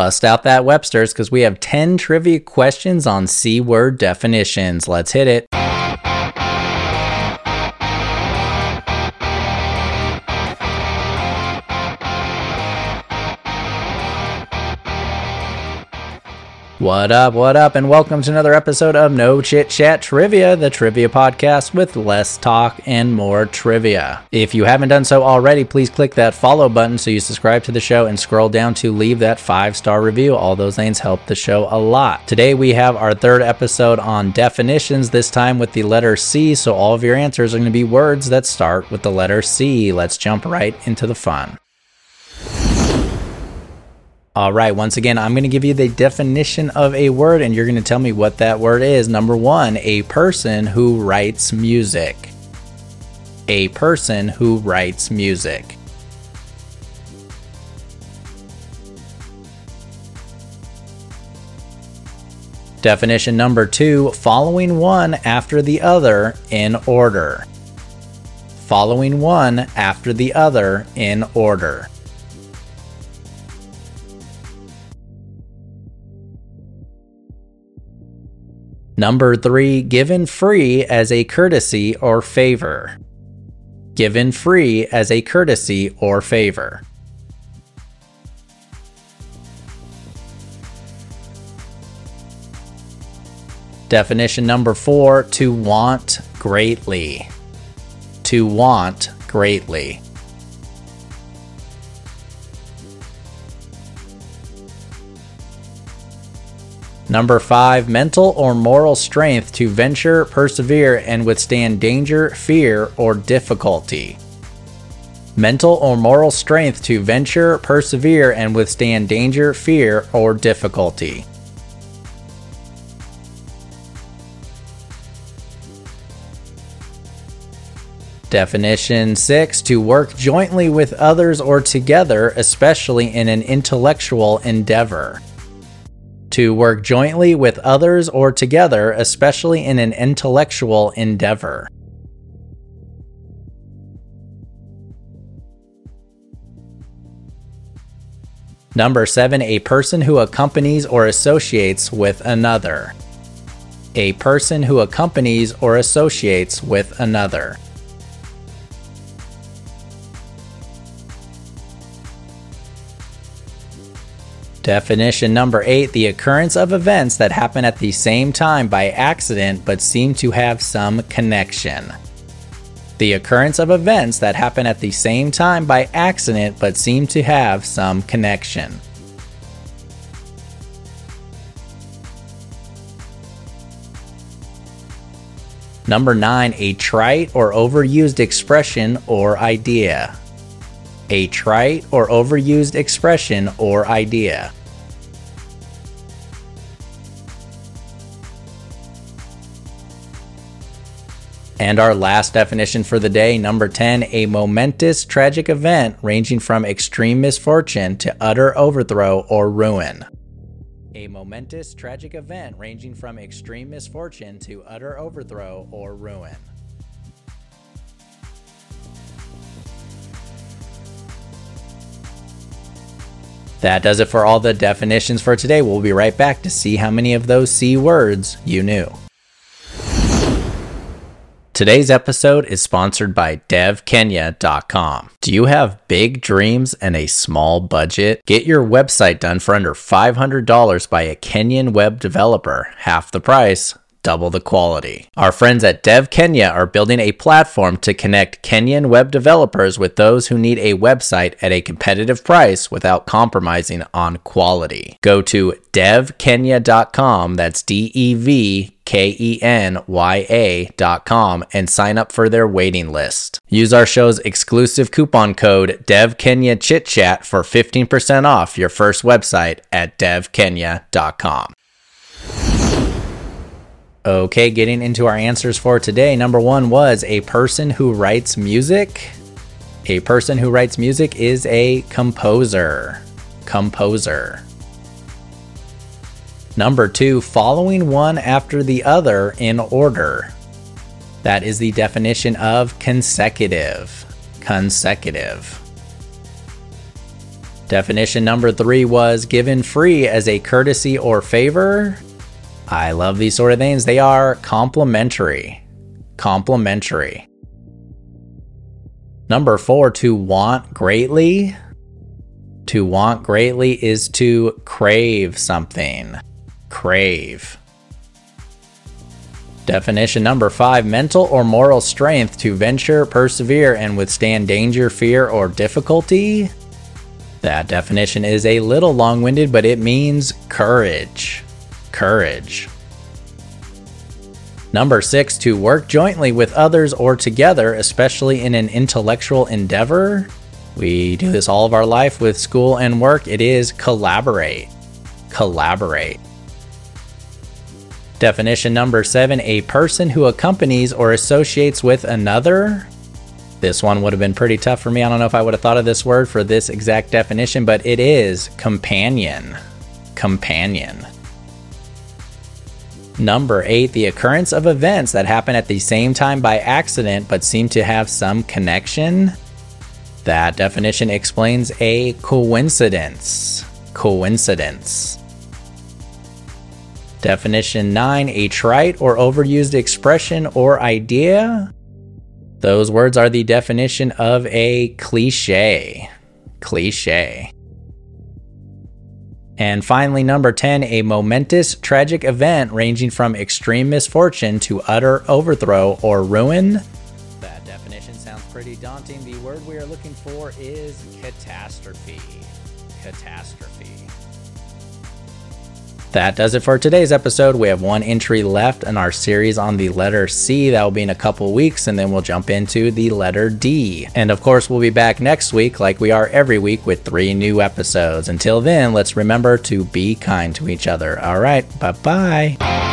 bust out that Webster's because we have 10 trivia questions on C word definitions. Let's hit it. What up, what up, and welcome to another episode of No Chit Chat Trivia, the trivia podcast with less talk and more trivia. If you haven't done so already, please click that follow button so you subscribe to the show and scroll down to leave that five star review. All those things help the show a lot. Today we have our third episode on definitions, this time with the letter C, so all of your answers are going to be words that start with the letter C. Let's jump right into the fun. All right, once again, I'm going to give you the definition of a word and you're going to tell me what that word is. Number one, a person who writes music. A person who writes music. Definition number two, following one after the other in order. Following one after the other in order. Number three, given free as a courtesy or favor. Given free as a courtesy or favor. Definition number four, to want greatly. To want greatly. Number five, mental or moral strength to venture, persevere, and withstand danger, fear, or difficulty. Mental or moral strength to venture, persevere, and withstand danger, fear, or difficulty. Definition 6 To work jointly with others or together, especially in an intellectual endeavor to work jointly with others or together, especially in an intellectual endeavor. Number seven, a person who accompanies or associates with another. A person who accompanies or associates with another. Definition number eight the occurrence of events that happen at the same time by accident but seem to have some connection. The occurrence of events that happen at the same time by accident but seem to have some connection. Number 9. A trite or overused expression or idea a trite or overused expression or idea. And our last definition for the day, number 10, a momentous tragic event ranging from extreme misfortune to utter overthrow or ruin. A momentous tragic event ranging from extreme misfortune to utter overthrow or ruin. That does it for all the definitions for today. We'll be right back to see how many of those C words you knew. Today's episode is sponsored by devkenya.com. Do you have big dreams and a small budget? Get your website done for under $500 by a Kenyan web developer, half the price double the quality. Our friends at Dev Kenya are building a platform to connect Kenyan web developers with those who need a website at a competitive price without compromising on quality. Go to devkenya.com, that's D E V K E N Y A.com, and sign up for their waiting list. Use our show's exclusive coupon code DevKenyaChitChat for 15% off your first website at devkenya.com. Okay, getting into our answers for today. Number one was a person who writes music. A person who writes music is a composer. Composer. Number two, following one after the other in order. That is the definition of consecutive. Consecutive. Definition number three was given free as a courtesy or favor. I love these sort of things. They are complimentary. Complimentary. Number four, to want greatly. To want greatly is to crave something. Crave. Definition number five mental or moral strength to venture, persevere, and withstand danger, fear, or difficulty. That definition is a little long winded, but it means courage. Courage. Number six, to work jointly with others or together, especially in an intellectual endeavor. We do this all of our life with school and work. It is collaborate. Collaborate. Definition number seven a person who accompanies or associates with another. This one would have been pretty tough for me. I don't know if I would have thought of this word for this exact definition, but it is companion. Companion. Number eight, the occurrence of events that happen at the same time by accident but seem to have some connection. That definition explains a coincidence. Coincidence. Definition 9 a trite or overused expression or idea. Those words are the definition of a cliche. Cliche. And finally, number 10, a momentous tragic event ranging from extreme misfortune to utter overthrow or ruin. That definition sounds pretty daunting. The word we are looking for is catastrophe. Catastrophe. That does it for today's episode. We have one entry left in our series on the letter C. That will be in a couple weeks, and then we'll jump into the letter D. And of course, we'll be back next week, like we are every week, with three new episodes. Until then, let's remember to be kind to each other. All right, bye bye.